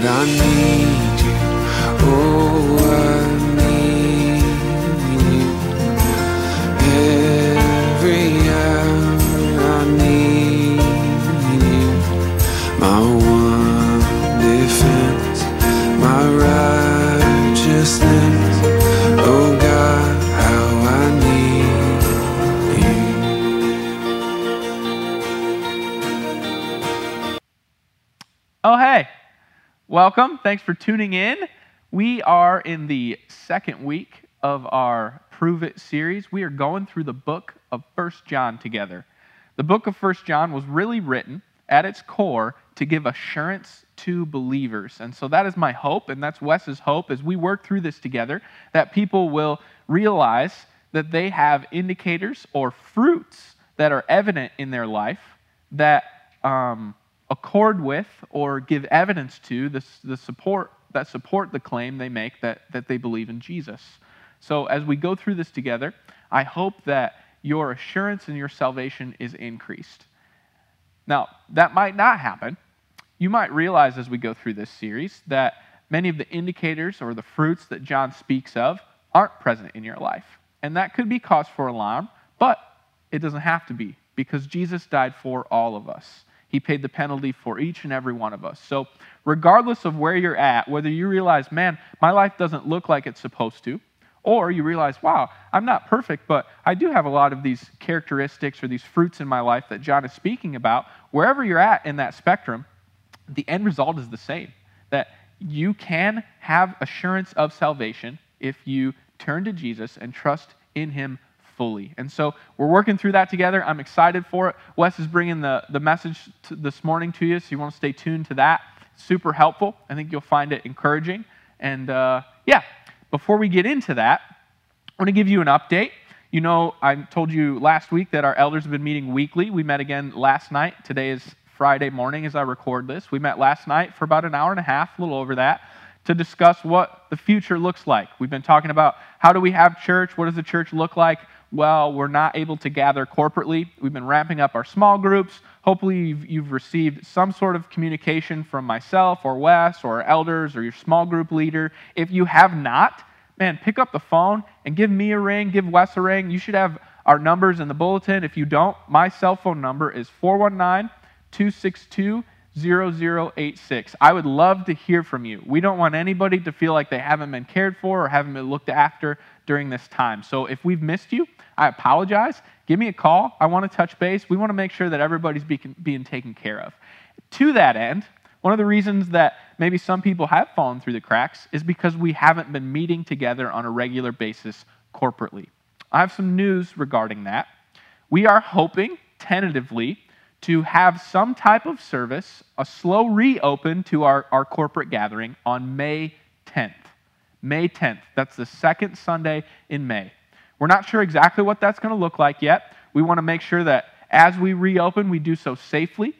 Lord, I need you. Oh, I welcome. Thanks for tuning in. We are in the second week of our Prove It series. We are going through the book of First John together. The book of First John was really written at its core to give assurance to believers. And so that is my hope, and that's Wes's hope as we work through this together, that people will realize that they have indicators or fruits that are evident in their life that um, accord with or give evidence to the, the support that support the claim they make that, that they believe in Jesus. So as we go through this together, I hope that your assurance in your salvation is increased. Now, that might not happen. You might realize as we go through this series that many of the indicators or the fruits that John speaks of aren't present in your life. And that could be cause for alarm, but it doesn't have to be because Jesus died for all of us. He paid the penalty for each and every one of us. So, regardless of where you're at, whether you realize, man, my life doesn't look like it's supposed to, or you realize, wow, I'm not perfect, but I do have a lot of these characteristics or these fruits in my life that John is speaking about, wherever you're at in that spectrum, the end result is the same that you can have assurance of salvation if you turn to Jesus and trust in him fully. And so we're working through that together. I'm excited for it. Wes is bringing the, the message this morning to you, so you want to stay tuned to that. Super helpful. I think you'll find it encouraging. And uh, yeah, before we get into that, I want to give you an update. You know, I told you last week that our elders have been meeting weekly. We met again last night. Today is Friday morning as I record this. We met last night for about an hour and a half, a little over that, to discuss what the future looks like. We've been talking about how do we have church? What does the church look like? Well, we're not able to gather corporately. We've been ramping up our small groups. Hopefully, you've, you've received some sort of communication from myself or Wes or elders or your small group leader. If you have not, man, pick up the phone and give me a ring, give Wes a ring. You should have our numbers in the bulletin. If you don't, my cell phone number is 419 262 0086. I would love to hear from you. We don't want anybody to feel like they haven't been cared for or haven't been looked after during this time. So if we've missed you, I apologize. Give me a call. I want to touch base. We want to make sure that everybody's being, being taken care of. To that end, one of the reasons that maybe some people have fallen through the cracks is because we haven't been meeting together on a regular basis corporately. I have some news regarding that. We are hoping, tentatively, to have some type of service, a slow reopen to our, our corporate gathering on May 10th. May 10th. That's the second Sunday in May. We're not sure exactly what that's going to look like yet. We want to make sure that as we reopen, we do so safely.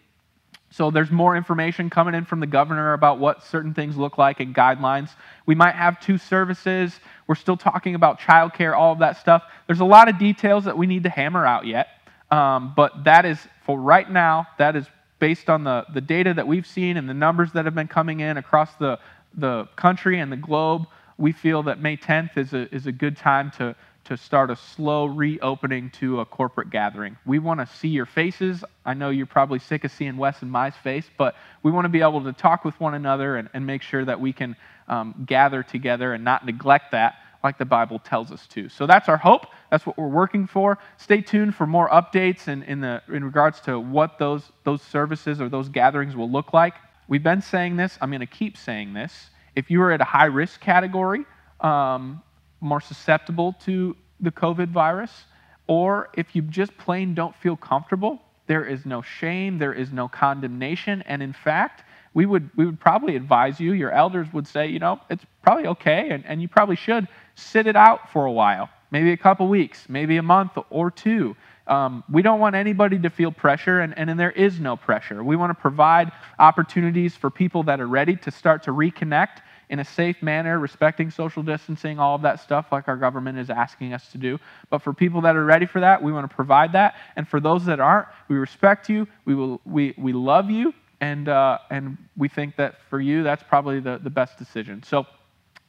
So there's more information coming in from the governor about what certain things look like and guidelines. We might have two services. We're still talking about childcare, all of that stuff. There's a lot of details that we need to hammer out yet. Um, but that is, for right now, that is based on the, the data that we've seen and the numbers that have been coming in across the, the country and the globe. We feel that May 10th is a, is a good time to, to start a slow reopening to a corporate gathering. We want to see your faces. I know you're probably sick of seeing Wes and my face, but we want to be able to talk with one another and, and make sure that we can um, gather together and not neglect that like the Bible tells us to. So that's our hope. That's what we're working for. Stay tuned for more updates in, in, the, in regards to what those, those services or those gatherings will look like. We've been saying this. I'm going to keep saying this. If you are at a high risk category, um, more susceptible to the COVID virus, or if you just plain don't feel comfortable, there is no shame, there is no condemnation, and in fact, we would, we would probably advise you, your elders would say, you know, it's probably okay, and, and you probably should sit it out for a while, maybe a couple weeks, maybe a month or two. Um, we don't want anybody to feel pressure, and, and, and there is no pressure. We want to provide opportunities for people that are ready to start to reconnect in a safe manner, respecting social distancing, all of that stuff, like our government is asking us to do. But for people that are ready for that, we want to provide that. And for those that aren't, we respect you, we, will, we, we love you, and uh, and we think that for you, that's probably the, the best decision. So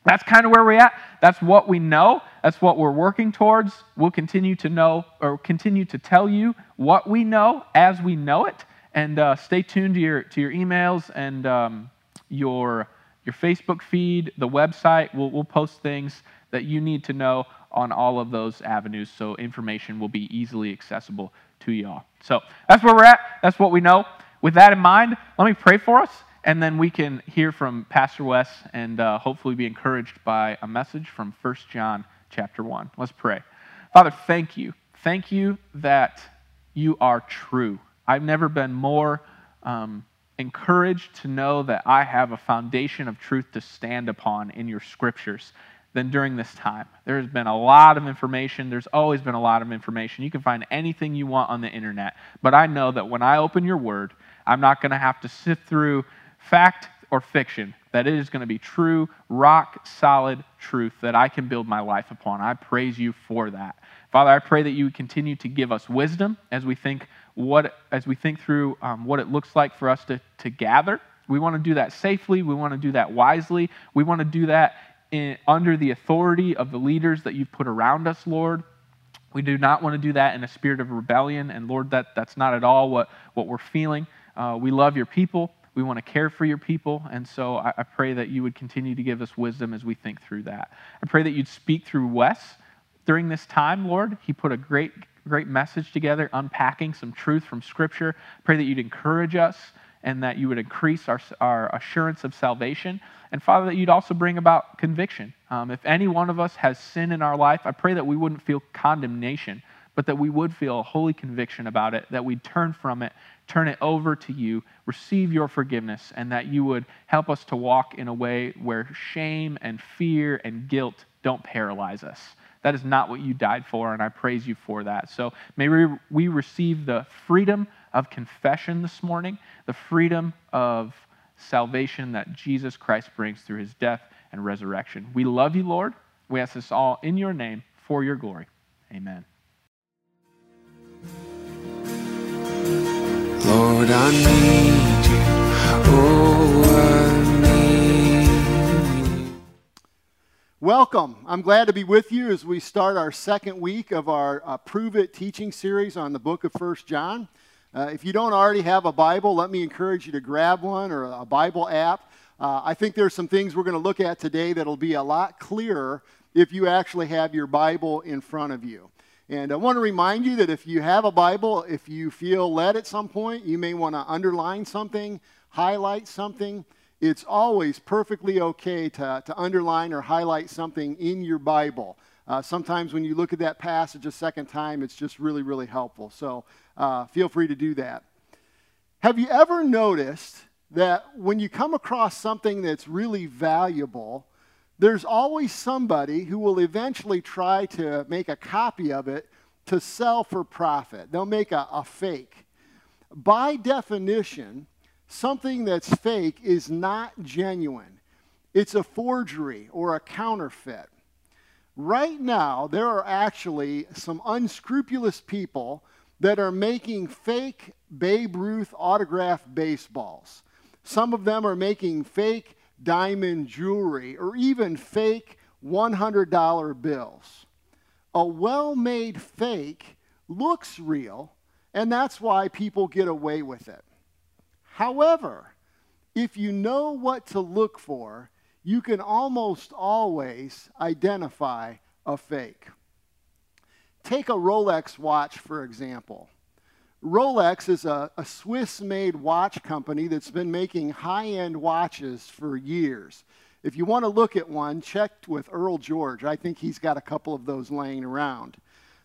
that's kind of where we're at. That's what we know. That's what we're working towards. We'll continue to know or continue to tell you what we know as we know it. And uh, stay tuned to your to your emails and um, your your Facebook feed, the website. We'll, we'll post things that you need to know on all of those avenues so information will be easily accessible to y'all. So that's where we're at. That's what we know. With that in mind, let me pray for us, and then we can hear from Pastor Wes and uh, hopefully be encouraged by a message from 1 John chapter 1. Let's pray. Father, thank you. Thank you that you are true. I've never been more um, encouraged to know that I have a foundation of truth to stand upon in your scriptures than during this time. There's been a lot of information. There's always been a lot of information. You can find anything you want on the internet. But I know that when I open your word, I'm not going to have to sift through fact or fiction, that it is going to be true, rock solid truth that I can build my life upon. I praise you for that. Father, I pray that you would continue to give us wisdom as we think what as we think through um, what it looks like for us to, to gather. We want to do that safely. We want to do that wisely. We want to do that in, under the authority of the leaders that you've put around us, Lord. We do not want to do that in a spirit of rebellion. And Lord, that, that's not at all what, what we're feeling. Uh, we love your people. We want to care for your people. And so I, I, pray that you would continue to give us wisdom as we think through that. I pray that you'd speak through Wes during this time, Lord. He put a great, great message together, unpacking some truth from Scripture. I pray that you'd encourage us and that you would increase our, our assurance of salvation. And Father, that you'd also bring about conviction. Um, if any one of us has sin in our life, I pray that we wouldn't feel condemnation, but that we would feel a holy conviction about it, that we'd turn from it, turn it over to you, receive your forgiveness, and that you would help us to walk in a way where shame and fear and guilt don't paralyze us. That is not what you died for, and I praise you for that. So may we, we receive the freedom of confession this morning, the freedom of salvation that Jesus Christ brings through his death and resurrection. We love you, Lord. We ask this all in your name for your glory. Amen. Lord, I need you. Oh, I need you. Welcome. I'm glad to be with you as we start our second week of our uh, Prove It teaching series on the book of First John. Uh, if you don't already have a Bible, let me encourage you to grab one or a Bible app. Uh, I think there's some things we're going to look at today that'll be a lot clearer if you actually have your Bible in front of you. And I want to remind you that if you have a Bible, if you feel led at some point, you may want to underline something, highlight something. It's always perfectly okay to, to underline or highlight something in your Bible. Uh, sometimes when you look at that passage a second time, it's just really, really helpful. So uh, feel free to do that. Have you ever noticed that when you come across something that's really valuable, there's always somebody who will eventually try to make a copy of it to sell for profit? They'll make a, a fake. By definition, something that's fake is not genuine. It's a forgery or a counterfeit. Right now, there are actually some unscrupulous people that are making fake Babe Ruth autographed baseballs. Some of them are making fake diamond jewelry or even fake $100 bills. A well made fake looks real, and that's why people get away with it. However, if you know what to look for, you can almost always identify a fake. Take a Rolex watch, for example. Rolex is a, a Swiss made watch company that's been making high end watches for years. If you want to look at one, check with Earl George. I think he's got a couple of those laying around.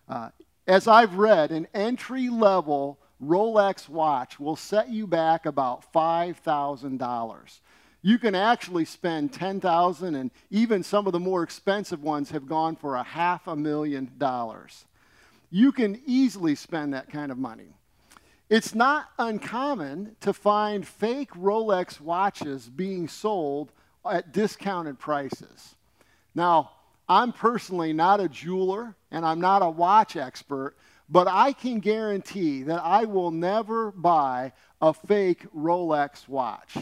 Uh, as I've read, an entry level Rolex watch will set you back about $5,000. You can actually spend 10,000 and even some of the more expensive ones have gone for a half a million dollars. You can easily spend that kind of money. It's not uncommon to find fake Rolex watches being sold at discounted prices. Now, I'm personally not a jeweler and I'm not a watch expert, but I can guarantee that I will never buy a fake Rolex watch.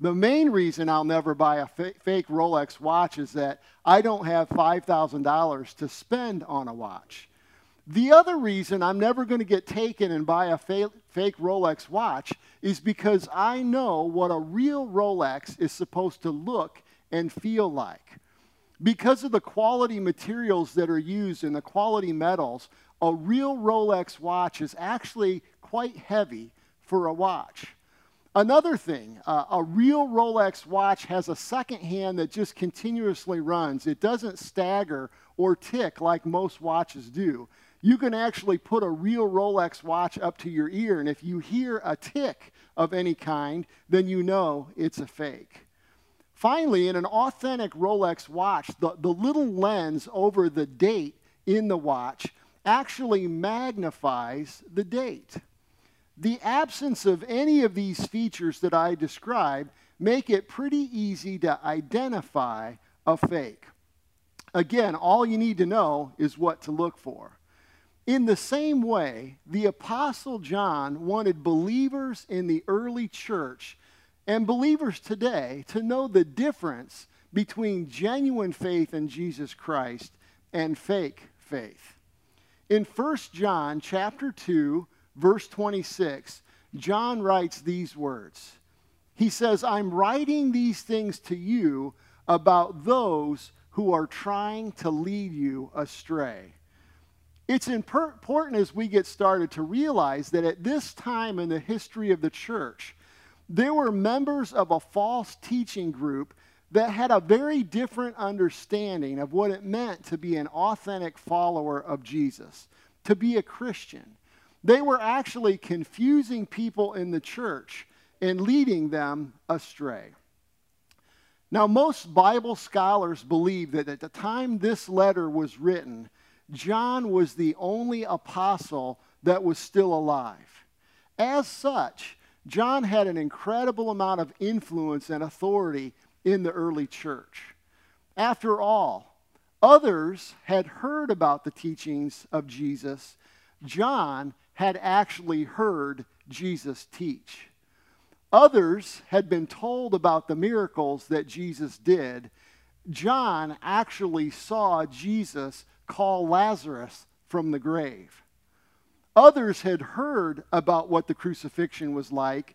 The main reason I'll never buy a fa- fake Rolex watch is that I don't have $5,000 to spend on a watch. The other reason I'm never going to get taken and buy a fa- fake Rolex watch is because I know what a real Rolex is supposed to look and feel like. Because of the quality materials that are used and the quality metals, a real Rolex watch is actually quite heavy for a watch. Another thing, uh, a real Rolex watch has a second hand that just continuously runs. It doesn't stagger or tick like most watches do. You can actually put a real Rolex watch up to your ear, and if you hear a tick of any kind, then you know it's a fake. Finally, in an authentic Rolex watch, the, the little lens over the date in the watch actually magnifies the date. The absence of any of these features that I described make it pretty easy to identify a fake. Again, all you need to know is what to look for. In the same way, the Apostle John wanted believers in the early church and believers today to know the difference between genuine faith in Jesus Christ and fake faith. In 1 John chapter 2, verse 26, John writes these words. He says, I'm writing these things to you about those who are trying to lead you astray. It's important as we get started to realize that at this time in the history of the church, there were members of a false teaching group that had a very different understanding of what it meant to be an authentic follower of Jesus, to be a Christian. They were actually confusing people in the church and leading them astray. Now, most Bible scholars believe that at the time this letter was written, John was the only apostle that was still alive. As such, John had an incredible amount of influence and authority in the early church. After all, others had heard about the teachings of Jesus. John had actually heard Jesus teach. Others had been told about the miracles that Jesus did. John actually saw Jesus call Lazarus from the grave. Others had heard about what the crucifixion was like.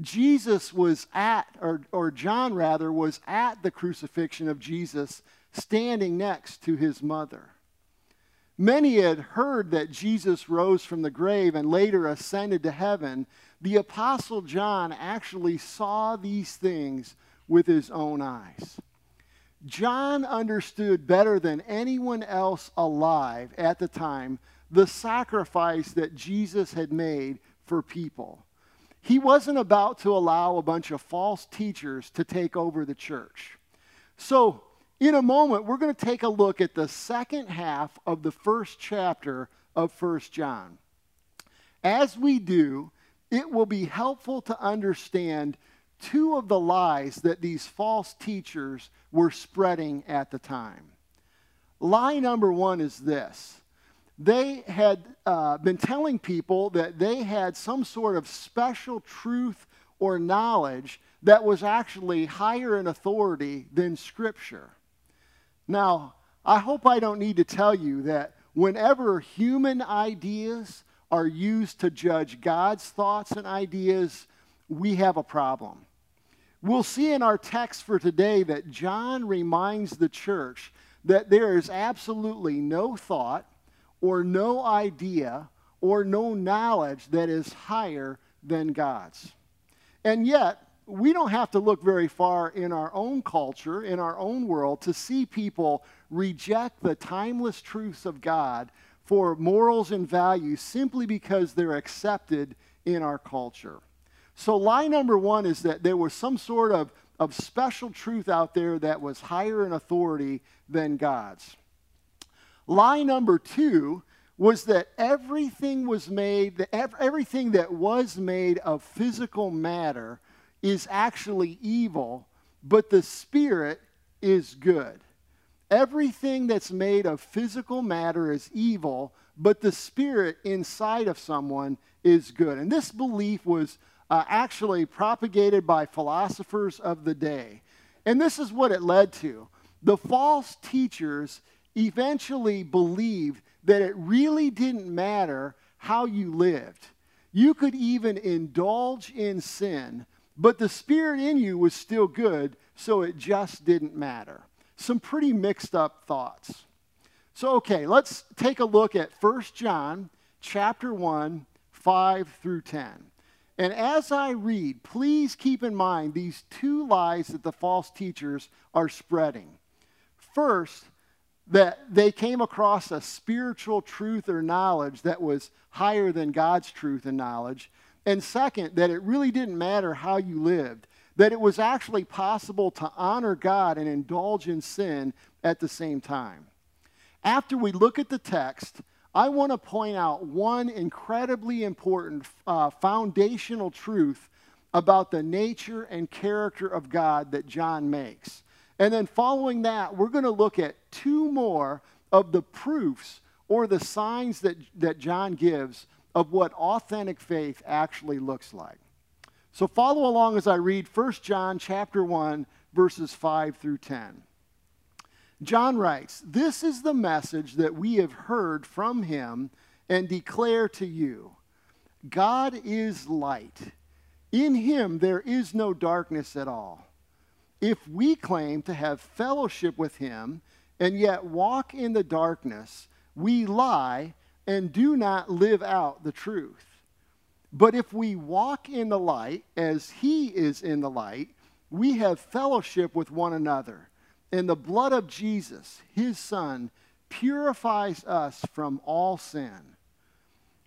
Jesus was at, or, or John rather, was at the crucifixion of Jesus, standing next to his mother. Many had heard that Jesus rose from the grave and later ascended to heaven. The Apostle John actually saw these things with his own eyes. John understood better than anyone else alive at the time the sacrifice that Jesus had made for people. He wasn't about to allow a bunch of false teachers to take over the church. So, in a moment, we're going to take a look at the second half of the first chapter of First John. As we do, it will be helpful to understand two of the lies that these false teachers were spreading at the time. Lie number one is this they had uh, been telling people that they had some sort of special truth or knowledge that was actually higher in authority than Scripture. Now, I hope I don't need to tell you that whenever human ideas are used to judge God's thoughts and ideas, we have a problem. We'll see in our text for today that John reminds the church that there is absolutely no thought or no idea or no knowledge that is higher than God's. And yet, we don't have to look very far in our own culture, in our own world, to see people reject the timeless truths of God for morals and values simply because they're accepted in our culture. So, lie number one is that there was some sort of, of special truth out there that was higher in authority than God's. Lie number two was that everything was made, everything that was made of physical matter is actually evil, but the spirit is good. Everything that's made of physical matter is evil, but the spirit inside of someone is good. And this belief was uh, actually propagated by philosophers of the day. And this is what it led to. The false teachers eventually believed that it really didn't matter how you lived. You could even indulge in sin, but the spirit in you was still good, so it just didn't matter. Some pretty mixed up thoughts. So okay, let's take a look at 1 John chapter 1, 5 through 10. And as I read, please keep in mind these two lies that the false teachers are spreading. First, that they came across a spiritual truth or knowledge that was higher than God's truth and knowledge. And second, that it really didn't matter how you lived, that it was actually possible to honor God and indulge in sin at the same time. After we look at the text, I want to point out one incredibly important uh, foundational truth about the nature and character of God that John makes. And then following that, we're going to look at two more of the proofs or the signs that, that John gives of what authentic faith actually looks like. So follow along as I read 1 John chapter 1 verses 5 through 10. John writes, "This is the message that we have heard from him and declare to you. God is light. In him there is no darkness at all." if we claim to have fellowship with him and yet walk in the darkness, we lie and do not live out the truth. But if we walk in the light as he is in the light, we have fellowship with one another. And the blood of Jesus, his son, purifies us from all sin.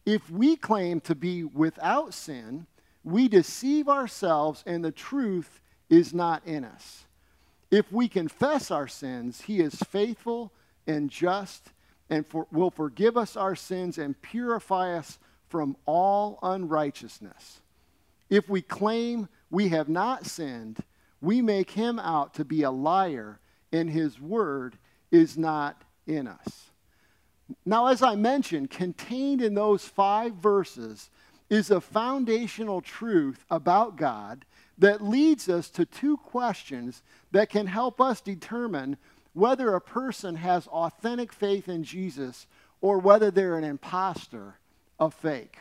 If we claim to be without sin, we deceive ourselves and the truth is not in us. If we confess our sins, he is faithful and just and for, will forgive us our sins and purify us from all unrighteousness. If we claim we have not sinned, we make him out to be a liar, and his word is not in us. Now, as I mentioned, contained in those five verses is a foundational truth about God that leads us to two questions that can help us determine whether a person has authentic faith in Jesus or whether they're an impostor, a fake.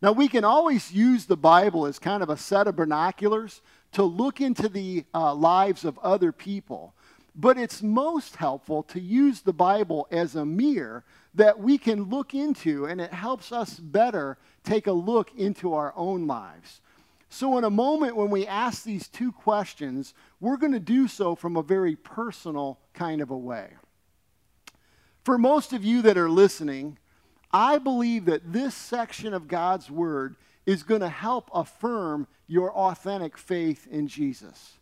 Now, we can always use the Bible as kind of a set of binoculars to look into the uh, lives of other people, but it's most helpful to use the Bible as a mirror that we can look into, and it helps us better take a look into our own lives. So, in a moment when we ask these two questions, we're going to do so from a very personal kind of a way. For most of you that are listening, I believe that this section of God's Word is going to help affirm your authentic faith in Jesus.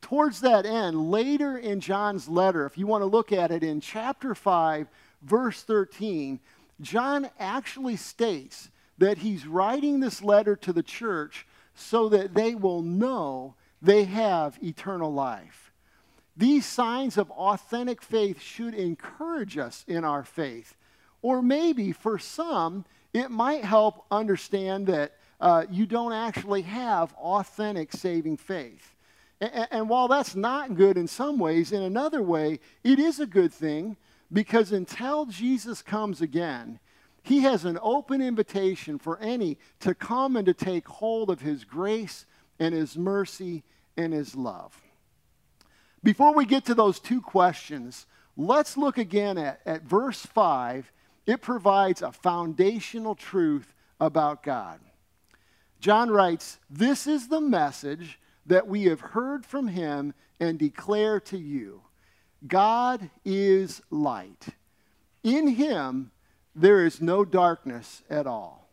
Towards that end, later in John's letter, if you want to look at it in chapter 5, verse 13, John actually states that he's writing this letter to the church so that they will know they have eternal life. These signs of authentic faith should encourage us in our faith. Or maybe for some, it might help understand that uh, you don't actually have authentic saving faith. And, and while that's not good in some ways, in another way, it is a good thing because until Jesus comes again, he has an open invitation for any to come and to take hold of His grace and His mercy and His love. Before we get to those two questions, let's look again at, at verse 5. It provides a foundational truth about God. John writes, This is the message that we have heard from him and declare to you God is light. In him, there is no darkness at all.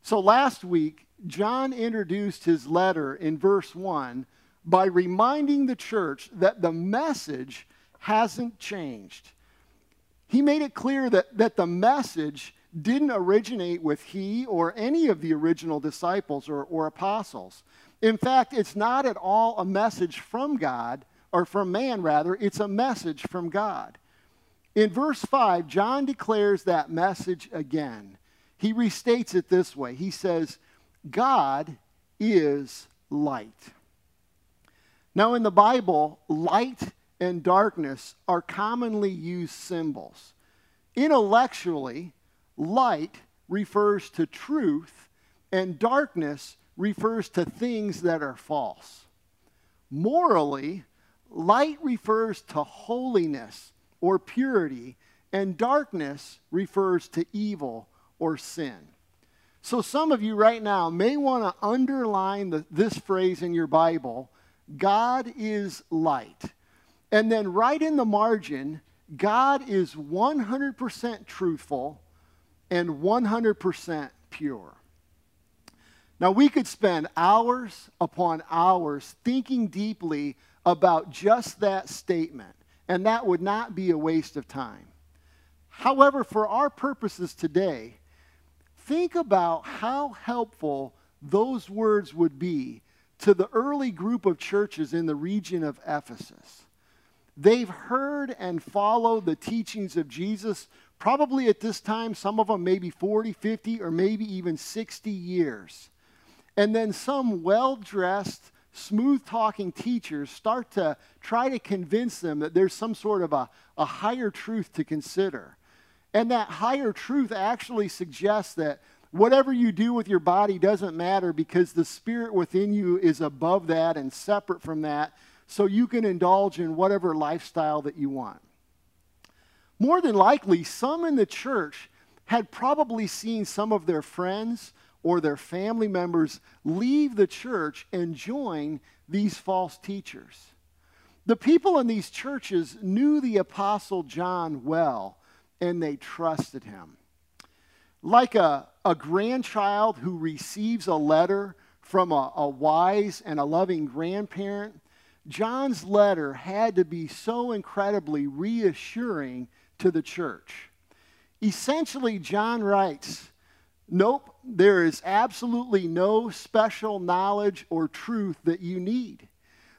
So last week, John introduced his letter in verse 1 by reminding the church that the message hasn't changed. He made it clear that, that the message didn't originate with he or any of the original disciples or, or apostles. In fact, it's not at all a message from God, or from man rather, it's a message from God. In verse 5, John declares that message again. He restates it this way He says, God is light. Now, in the Bible, light and darkness are commonly used symbols. Intellectually, light refers to truth, and darkness refers to things that are false. Morally, light refers to holiness or purity, and darkness refers to evil or sin. So, some of you right now may want to underline the, this phrase in your Bible God is light. And then, right in the margin, God is 100% truthful and 100% pure. Now, we could spend hours upon hours thinking deeply about just that statement, and that would not be a waste of time. However, for our purposes today, think about how helpful those words would be to the early group of churches in the region of Ephesus. They've heard and followed the teachings of Jesus probably at this time, some of them maybe 40, 50, or maybe even 60 years. And then some well dressed, smooth talking teachers start to try to convince them that there's some sort of a, a higher truth to consider. And that higher truth actually suggests that whatever you do with your body doesn't matter because the spirit within you is above that and separate from that, so you can indulge in whatever lifestyle that you want. More than likely, some in the church had probably seen some of their friends or their family members leave the church and join these false teachers. The people in these churches knew the Apostle John well and they trusted him. Like a, a grandchild who receives a letter from a, a wise and a loving grandparent, John's letter had to be so incredibly reassuring to the church. Essentially, John writes, Nope, there is absolutely no special knowledge or truth that you need.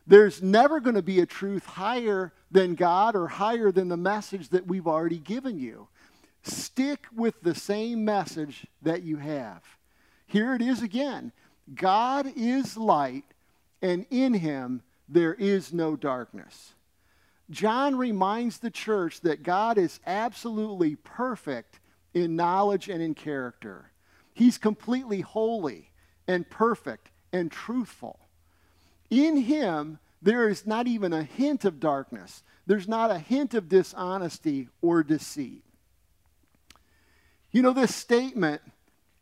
There's never going to be a truth higher than God or higher than the message that we've already given you. Stick with the same message that you have. Here it is again God is light, and in him there is no darkness. John reminds the church that God is absolutely perfect in knowledge and in character. He's completely holy and perfect and truthful. In him, there is not even a hint of darkness. There's not a hint of dishonesty or deceit. You know, this statement,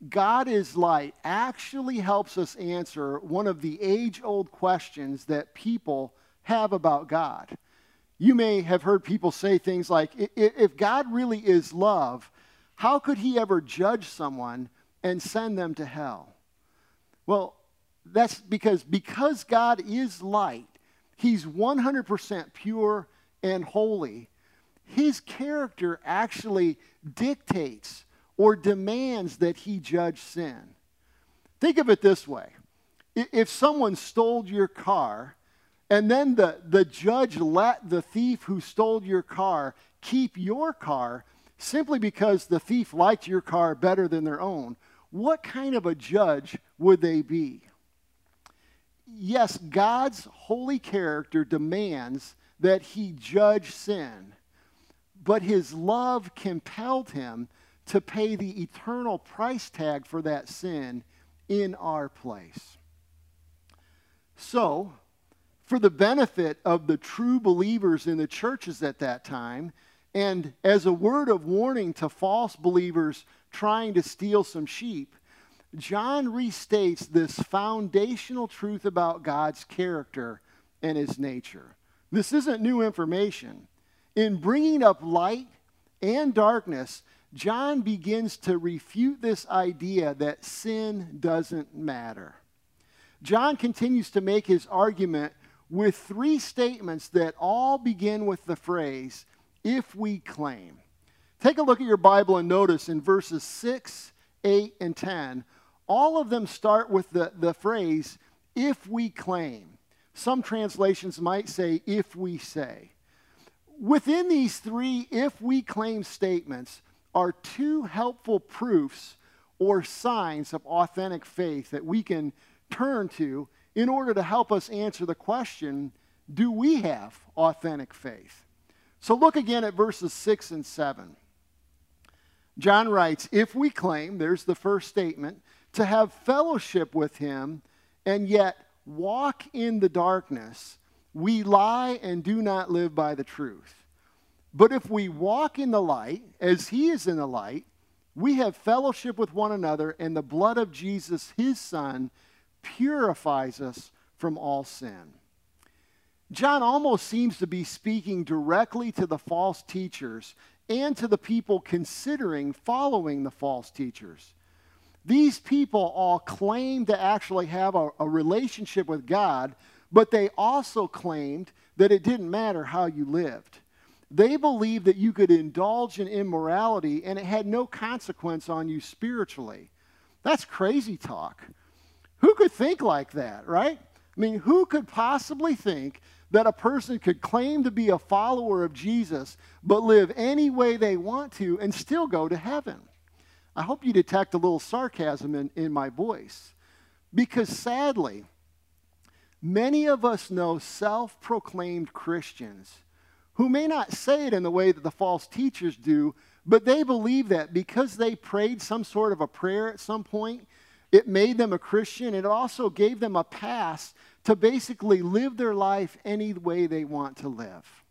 God is light, actually helps us answer one of the age old questions that people have about God. You may have heard people say things like, if God really is love, how could he ever judge someone and send them to hell? Well, that's because because God is light, he's 100% pure and holy. His character actually dictates or demands that he judge sin. Think of it this way. If someone stole your car and then the, the judge let the thief who stole your car keep your car simply because the thief liked your car better than their own, what kind of a judge would they be? Yes, God's holy character demands that he judge sin, but his love compelled him to pay the eternal price tag for that sin in our place. So, for the benefit of the true believers in the churches at that time, and as a word of warning to false believers trying to steal some sheep, John restates this foundational truth about God's character and his nature. This isn't new information. In bringing up light and darkness, John begins to refute this idea that sin doesn't matter. John continues to make his argument with three statements that all begin with the phrase, if we claim. Take a look at your Bible and notice in verses 6, 8, and 10, all of them start with the, the phrase, if we claim. Some translations might say, if we say. Within these three if we claim statements are two helpful proofs or signs of authentic faith that we can turn to in order to help us answer the question do we have authentic faith? So look again at verses 6 and 7. John writes, If we claim, there's the first statement, to have fellowship with him and yet walk in the darkness, we lie and do not live by the truth. But if we walk in the light, as he is in the light, we have fellowship with one another, and the blood of Jesus, his son, purifies us from all sin. John almost seems to be speaking directly to the false teachers and to the people considering following the false teachers. These people all claimed to actually have a, a, relationship with God, but they also claimed that it didn't matter how you lived. They believed that you could indulge in immorality and it had no consequence on you spiritually. That's crazy talk. Who could think like that, right? I mean, who could possibly think that a person could claim to be a follower of Jesus but live any way they want to and still go to heaven. I hope you detect a little sarcasm in, in my voice. Because sadly, many of us know self proclaimed Christians who may not say it in the way that the false teachers do, but they believe that because they prayed some sort of a prayer at some point, it made them a Christian. It also gave them a pass to basically live their life any way they want to live.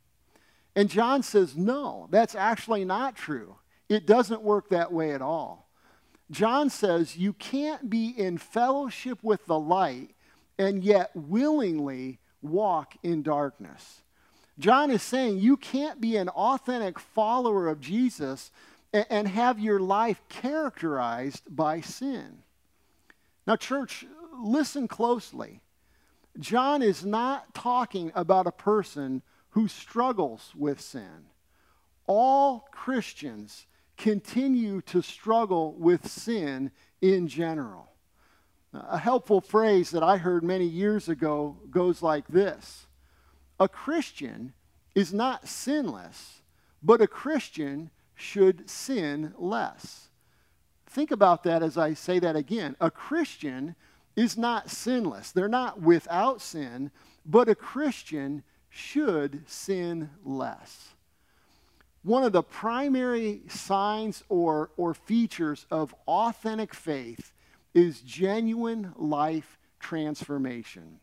And John says, no, that's actually not true. It doesn't work that way at all. John says you can't be in fellowship with the light and yet willingly walk in darkness. John is saying you can't be an authentic follower of Jesus and, have your life characterized by sin. Now, church, listen closely. John is not talking about a person who struggles with sin. All Christians continue to struggle with sin in general. A helpful phrase that I heard many years ago goes like this A Christian is not sinless, but a Christian should sin less. Think about that as I say that again. A Christian is not sinless. They're not without sin, but a Christian should sin less. One of the primary signs or, or features of authentic faith is genuine life transformation.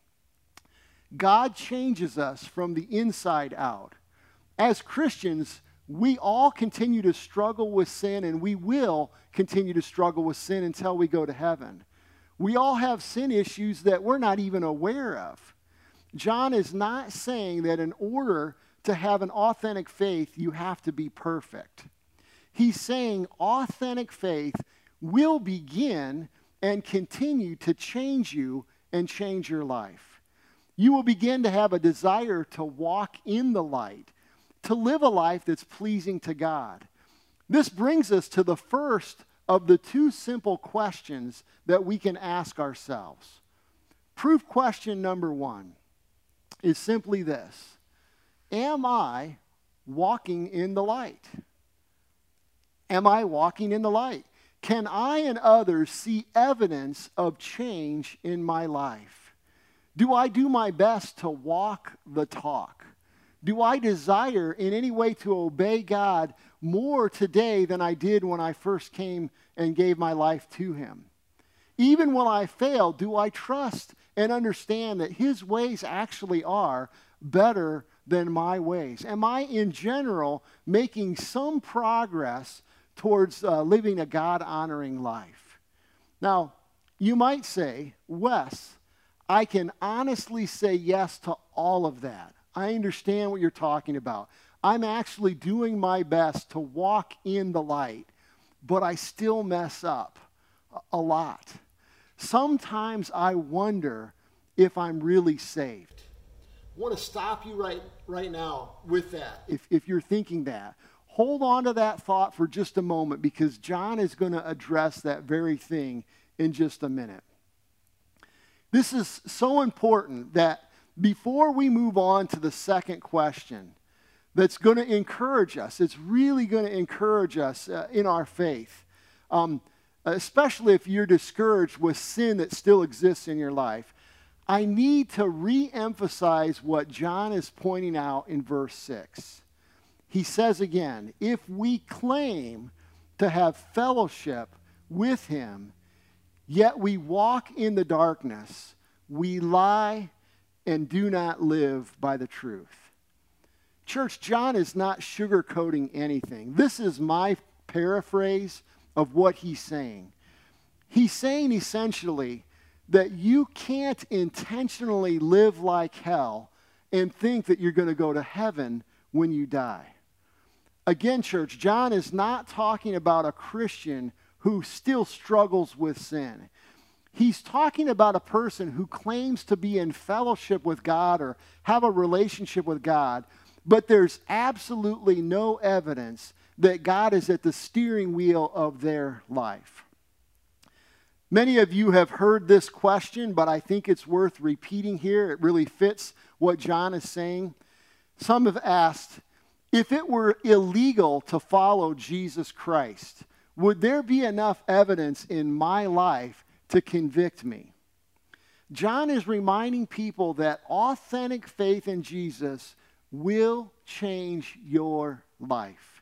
God changes us from the inside out. As Christians, we all continue to struggle with sin, and we will continue to struggle with sin until we go to heaven. We all have sin issues that we're not even aware of. John is not saying that in order to have an authentic faith, you have to be perfect. He's saying authentic faith will begin and continue to change you and change your life. You will begin to have a desire to walk in the light, to live a life that's pleasing to God. This brings us to the first of the two simple questions that we can ask ourselves. Proof question number one is simply this Am I walking in the light? Am I walking in the light? Can I and others see evidence of change in my life? Do I do my best to walk the talk? Do I desire in any way to obey God more today than I did when I first came and gave my life to Him? Even when I fail, do I trust and understand that His ways actually are better than my ways? Am I, in general, making some progress towards uh, living a God honoring life? Now, you might say, Wes, I can honestly say yes to all of that. I understand what you're talking about. I'm actually doing my best to walk in the light, but I still mess up a lot. Sometimes I wonder if I'm really saved. I want to stop you right, right now with that. If, if you're thinking that, hold on to that thought for just a moment because John is going to address that very thing in just a minute. This is so important that before we move on to the second question, that's going to encourage us, it's really going to encourage us uh, in our faith. Um, especially if you're discouraged with sin that still exists in your life, I need to re emphasize what John is pointing out in verse 6. He says again, if we claim to have fellowship with him, yet we walk in the darkness, we lie and do not live by the truth. Church, John is not sugarcoating anything. This is my paraphrase of what he's saying. He's saying essentially that you can't intentionally live like hell and think that you're going to go to heaven when you die. Again, church, John is not talking about a Christian who still struggles with sin. He's talking about a person who claims to be in fellowship with God or have a relationship with God, but there's absolutely no evidence that God is at the steering wheel of their life. Many of you have heard this question, but I think it's worth repeating here. It really fits what John is saying. Some have asked if it were illegal to follow Jesus Christ, would there be enough evidence in my life to convict me? John is reminding people that authentic faith in Jesus will change your life.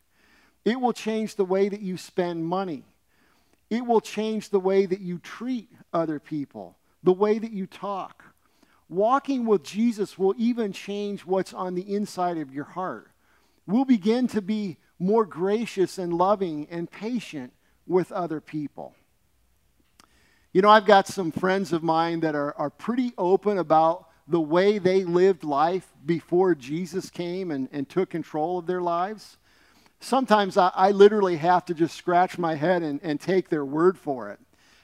It will change the way that you spend money. It will change the way that you treat other people, the way that you talk. Walking with Jesus will even change what's on the inside of your heart. We'll begin to be more gracious and loving and patient with other people. You know, I've got some friends of mine that are, are pretty open about the way they lived life before Jesus came and, and took control of their lives sometimes I, I, literally have to just scratch my head and, and take their word for it.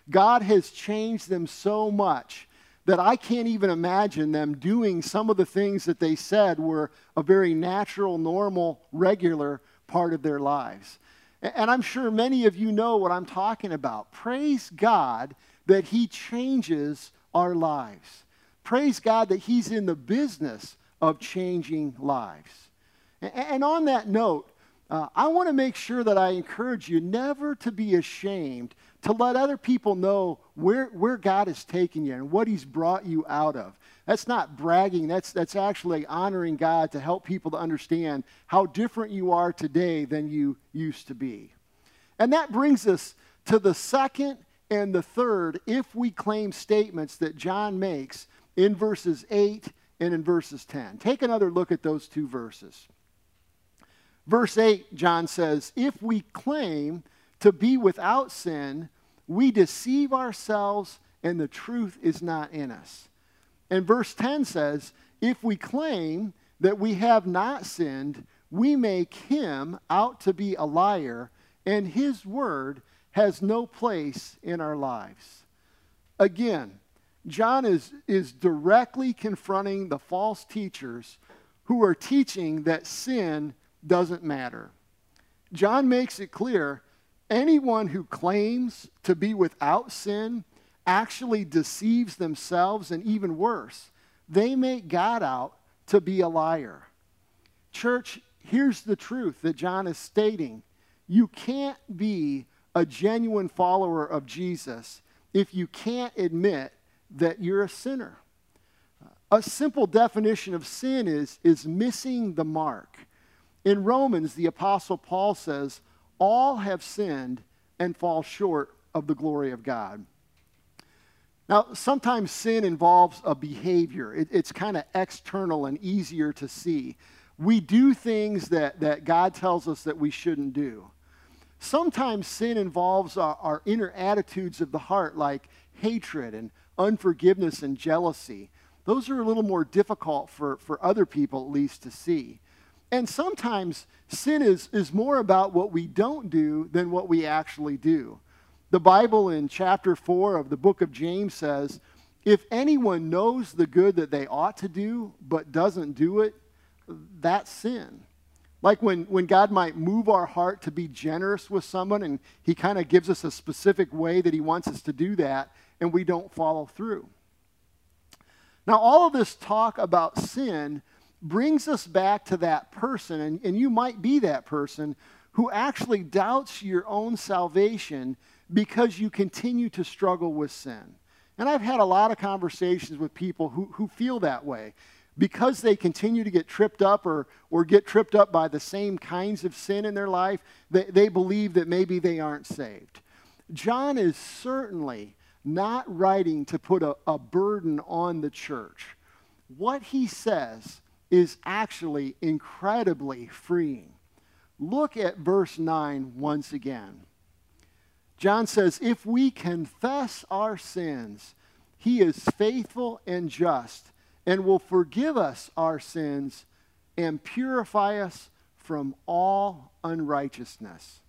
God has changed them so much that I can't even imagine them doing some of the things that they said were a very natural, normal, regular part of their lives. And I'm sure many of you know what I'm talking about. Praise God that He changes our lives. Praise God that He's in the business of changing lives. And on that note, uh, I want to make sure that I encourage you never to be ashamed to let other people know where, where God has taken you and what He's brought you out of. That's not bragging, that's, that's actually honoring God to help people to understand how different you are today than you used to be. And that brings us to the second and the third if we claim statements that John makes in verses 8 and in verses 10. Take another look at those two verses. Verse 8, John says, If we claim to be without sin, we deceive ourselves and the truth is not in us. And verse 10 says, If we claim that we have not sinned, we make him out to be a liar, and his word has no place in our lives. Again, John is, is directly confronting the false teachers who are teaching that sin doesn't matter. John makes it clear anyone who claims to be without sin actually deceives themselves, and even worse, they make God out to be a liar. Church, here's the truth that John is stating you can't be a genuine follower of Jesus if you can't admit that you're a sinner. A simple definition of sin is, is missing the mark. In Romans, the Apostle Paul says, All have sinned and fall short of the glory of God. Now, sometimes sin involves a behavior, it, it's kind of external and easier to see. We do things that, that God tells us that we shouldn't do. Sometimes sin involves our, our inner attitudes of the heart, like hatred and unforgiveness and jealousy. Those are a little more difficult for, for other people, at least, to see. And sometimes sin is, is more about what we don't do than what we actually do. The Bible in chapter 4 of the book of James says, If anyone knows the good that they ought to do but doesn't do it, that's sin. Like when, when God might move our heart to be generous with someone and He kind of gives us a specific way that He wants us to do that, and we don't follow through. Now, all of this talk about sin brings us back to that person, and, and you might be that person who actually doubts your own salvation because you continue to struggle with sin. And I've had a lot of conversations with people who, who feel that way. Because they continue to get tripped up or, or get tripped up by the same kinds of sin in their life, they, they believe that maybe they aren't saved. John is certainly not writing to put a, a burden on the church. What he says is actually incredibly freeing. Look at verse 9 once again. John says, If we confess our sins, he is faithful and just and will forgive us our sins and purify us from all unrighteousness.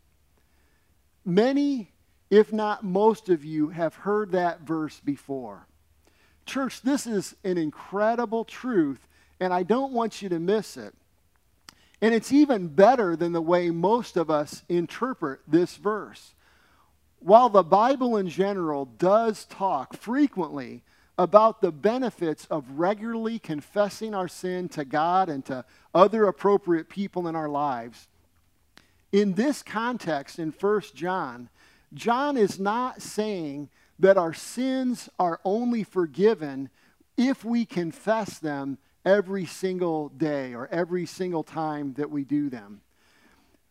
Many, if not most of you, have heard that verse before. Church, this is an incredible truth, and I don't want you to miss it. And it's even better than the way most of us interpret this verse. While the Bible in general does talk frequently about the benefits of regularly confessing our sin to God and to other appropriate people in our lives, in this context in 1 John, John is not saying that our sins are only forgiven if we confess them every single day or every single time that we do them.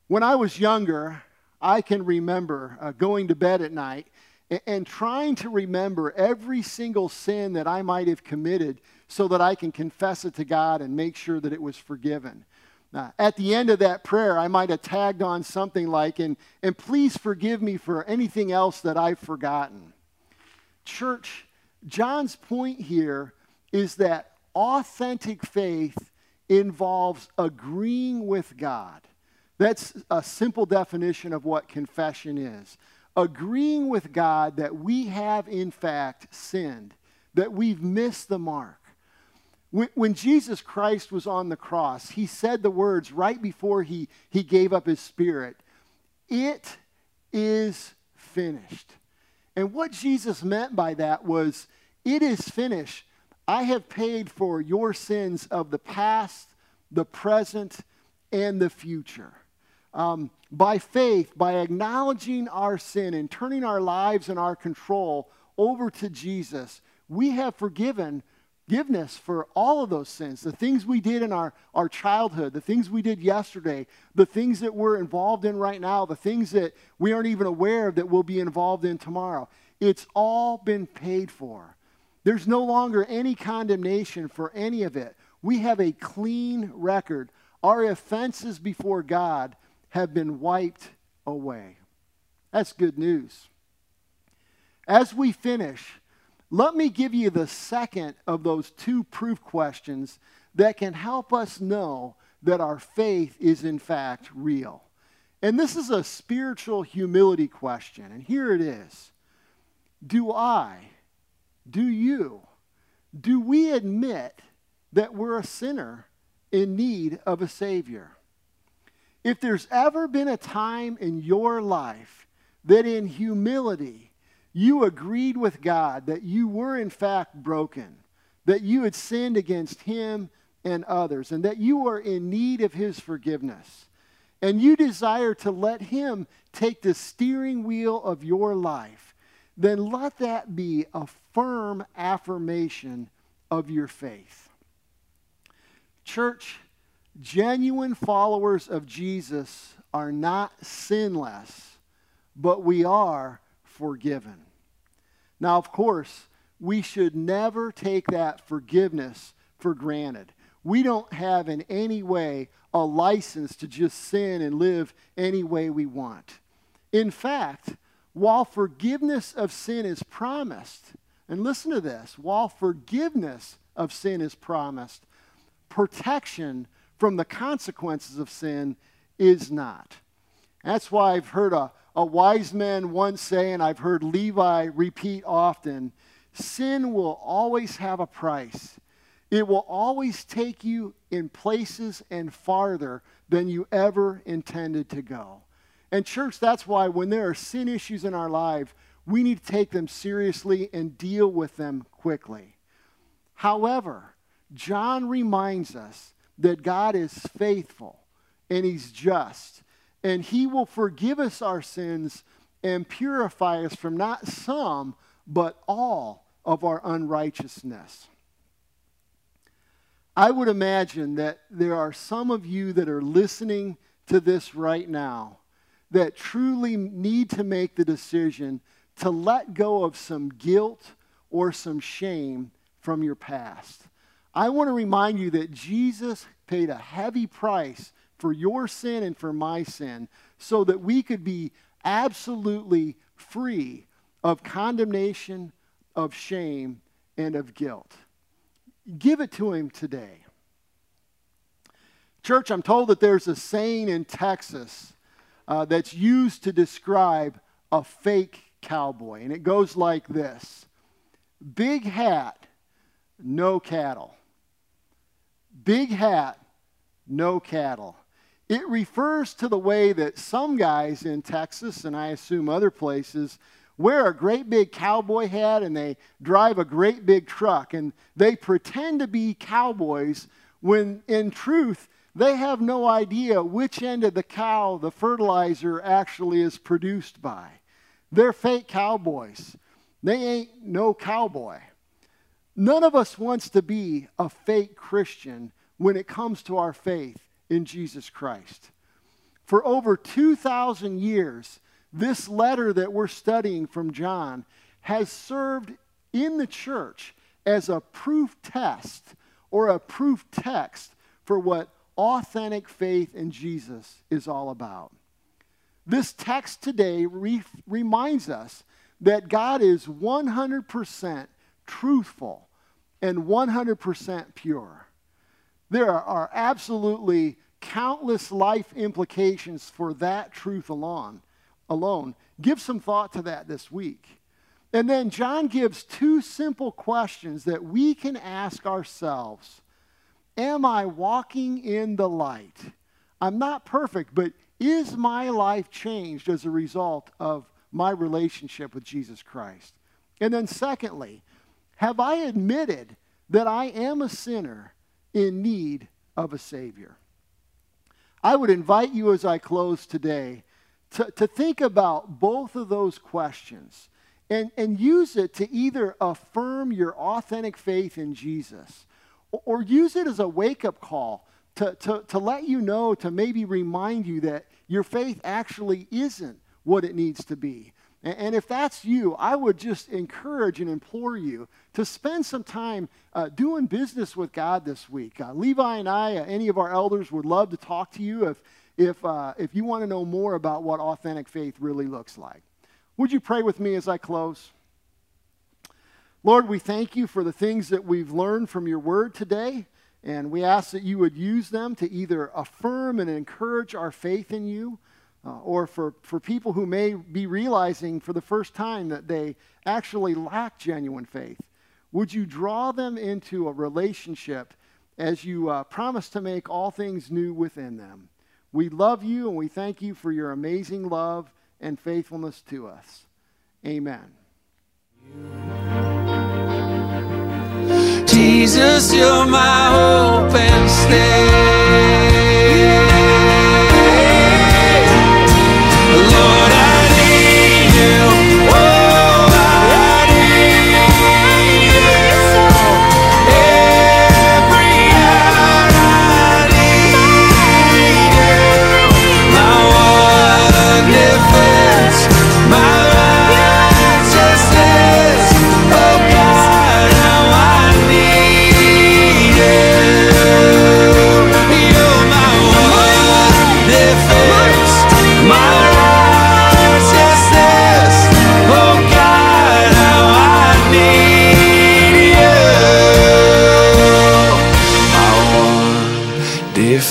When I was younger, I can remember uh, going to bed at night and, and trying to remember every single sin that I might have committed so that I can confess it to God and make sure that it was forgiven. Uh, at the end of that prayer, I might have tagged on something like, and, and please forgive me for anything else that I've forgotten. Church, John's point here is that authentic faith involves agreeing with God. That's a simple definition of what confession is. Agreeing with God that we have, in fact, sinned, that we've missed the mark. When, Jesus Christ was on the cross, he said the words right before he, he gave up his spirit It is finished. And what Jesus meant by that was, It is finished. I have paid for your sins of the past, the present, and the future um, by faith, by acknowledging our sin and turning our lives and our control over to Jesus, we have forgiven forgiveness for all of those sins the things we did in our, our childhood the things we did yesterday the things that we're involved in right now the things that we aren't even aware of that we'll be involved in tomorrow. It's all been paid for. There's no longer any condemnation for any of it. We have a clean record. Our offenses before god have been wiped away. That's good news. As we finish, let me give you the second of those two proof questions that can help us know that our faith is in fact real. And this is a spiritual humility question. And here it is Do I, do you, do we admit that we're a sinner in need of a Savior? If there's ever been a time in your life that in humility you agreed with God that you were in fact broken, that you had sinned against Him and others, and that you are in need of His forgiveness, and you desire to let Him take the steering wheel of your life, then let that be a firm affirmation of your faith. Church, Genuine followers of Jesus are not sinless, but we are forgiven. Now, of course, we should never take that forgiveness for granted. We don't have in any way a license to just sin and live any way we want. In fact, while forgiveness of sin is promised, and listen to this, while forgiveness of sin is promised, protection from the consequences of sin is not. That's why I've heard a, a wise man once say, and I've heard Levi repeat often sin will always have a price. It will always take you in places and farther than you ever intended to go. And, church, that's why when there are sin issues in our life, we need to take them seriously and deal with them quickly. However, John reminds us that God is faithful and He's just, and He will forgive us our sins and purify us from not some, but all of our unrighteousness. I would imagine that there are some of you that are listening to this right now that truly need to make the decision to let go of some guilt or some shame from your past. I want to remind you that Jesus paid a heavy price for your sin and for my sin so that we could be absolutely free of condemnation, of shame, and of guilt. Give it to him today. Church, I'm told that there's a saying in Texas uh, that's used to describe a fake cowboy, and it goes like this Big hat, no cattle. Big hat, no cattle. It refers to the way that some guys in Texas, and I assume other places, wear a great big cowboy hat and they drive a great big truck and they pretend to be cowboys when in truth they have no idea which end of the cow the fertilizer actually is produced by. They're fake cowboys. They ain't no cowboy. None of us wants to be a fake Christian when it comes to our faith in Jesus Christ. For over 2,000 years, this letter that we're studying from John has served in the church as a proof test or a proof text for what authentic faith in Jesus is all about. This text today re- reminds us that God is 100% truthful and 100% pure. There are absolutely countless life implications for that truth alone. alone. Give some thought to that this week. And then John gives two simple questions that we can ask ourselves Am I walking in the light? I'm not perfect, but is my life changed as a result of my relationship with Jesus Christ? And then, secondly, have I admitted that I am a sinner in need of a Savior? I would invite you as I close today to, to think about both of those questions and, and use it to either affirm your authentic faith in Jesus or, or use it as a wake up call to, to, to let you know, to maybe remind you that your faith actually isn't what it needs to be. And if that's you, I would just encourage and implore you to spend some time uh, doing business with God this week. Uh, Levi and I, uh, any of our elders, would love to talk to you if, if, uh, if you want to know more about what authentic faith really looks like. Would you pray with me as I close? Lord, we thank you for the things that we've learned from your word today, and we ask that you would use them to either affirm and encourage our faith in you uh, or for, for people who may be realizing for the first time that they actually lack genuine faith. Would you draw them into a relationship as you uh, promise to make all things new within them? We love you and we thank you for your amazing love and faithfulness to us. Amen. Jesus, you're my hope and stay.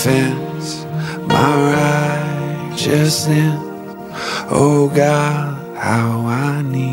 One defense, my righteousness. Oh God, how I need